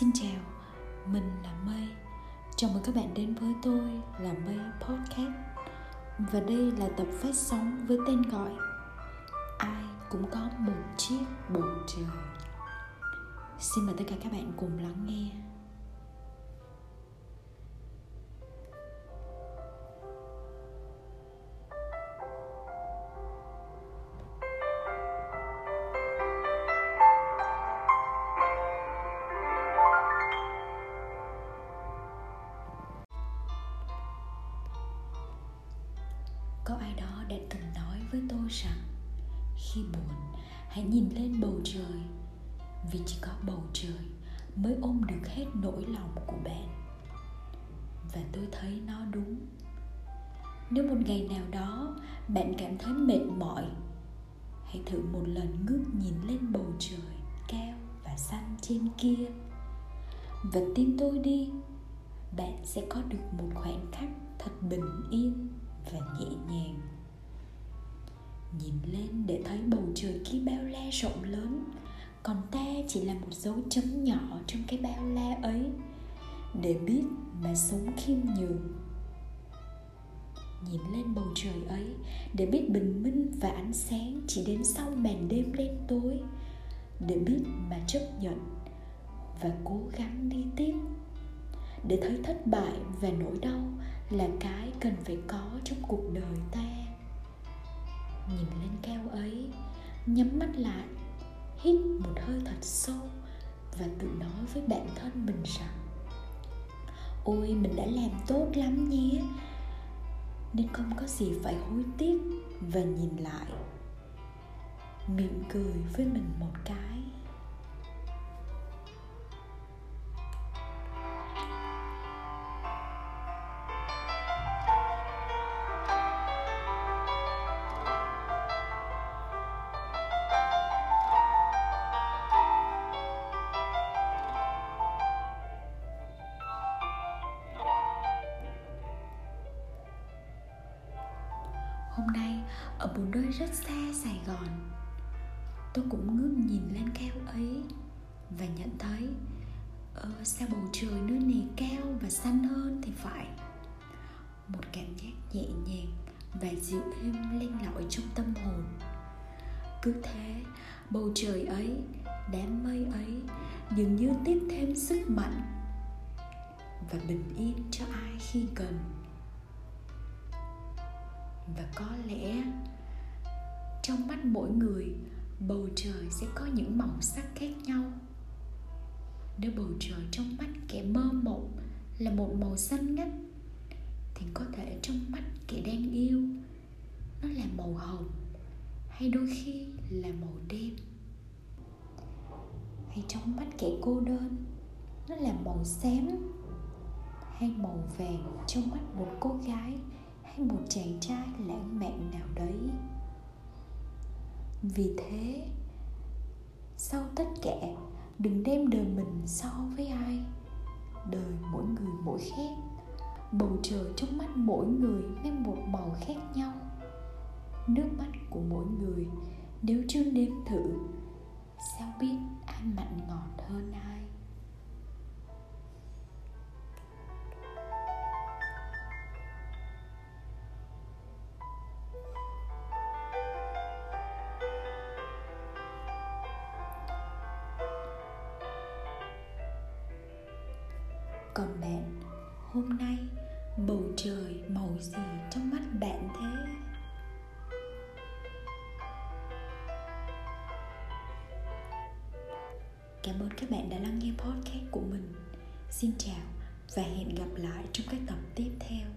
Xin chào, mình là Mây. Chào mừng các bạn đến với tôi là Mây Podcast. Và đây là tập phát sóng với tên gọi Ai cũng có một chiếc bầu trời. Xin mời tất cả các bạn cùng lắng nghe. Có ai đó đã từng nói với tôi rằng, khi buồn, hãy nhìn lên bầu trời, vì chỉ có bầu trời mới ôm được hết nỗi lòng của bạn. Và tôi thấy nó đúng. Nếu một ngày nào đó bạn cảm thấy mệt mỏi, hãy thử một lần ngước nhìn lên bầu trời cao và xanh trên kia. Và tin tôi đi, bạn sẽ có được một khoảnh khắc thật bình yên và nhẹ nhàng. Nhìn lên để thấy bầu trời kia bao la rộng lớn, còn ta chỉ là một dấu chấm nhỏ trong cái bao la ấy, để biết mà sống khiêm nhường. Nhìn lên bầu trời ấy, để biết bình minh và ánh sáng chỉ đến sau màn đêm đen tối, để biết mà chấp nhận và cố gắng đi tiếp để thấy thất bại và nỗi đau là cái cần phải có trong cuộc đời ta. Nhìn lên cao ấy, nhắm mắt lại, hít một hơi thật sâu và tự nói với bản thân mình rằng, ôi, mình đã làm tốt lắm nhé. Nên không có gì phải hối tiếc và nhìn lại. Mỉm cười với mình một cái. Hôm nay ở một nơi rất xa sài gòn tôi cũng ngước nhìn lên cao ấy và nhận thấy ờ, sao bầu trời nơi này cao và xanh hơn thì phải. Một cảm giác nhẹ nhàng và dịu êm lên lỏi trong tâm hồn. Cứ thế bầu trời ấy đám mây ấy dường như tiếp thêm sức mạnh và bình yên cho ai khi cần và có lẽ trong mắt mỗi người, bầu trời sẽ có những màu sắc khác nhau. Nếu bầu trời trong mắt kẻ mơ mộng là một màu xanh ngắt, thì có thể trong mắt kẻ đang yêu, nó là màu hồng, hay đôi khi là màu đêm hay trong mắt kẻ cô đơn, nó là màu xám, hay màu vàng trong mắt một cô gái hay một chàng trai lãng mạn nào đấy. Vì thế, sau tất cả, đừng đem đời mình so với ai. Đời mỗi người mỗi khác, bầu trời trong mắt mỗi người mang một màu khác nhau. Nước mắt của mỗi người nếu chưa nếm thử, sao biết ai mặn ngọt hơn ai? Còn bạn, hôm nay bầu trời màu gì trong mắt bạn thế? Cảm ơn các bạn đã lắng nghe podcast của mình. Xin chào và hẹn gặp lại trong các tập tiếp theo.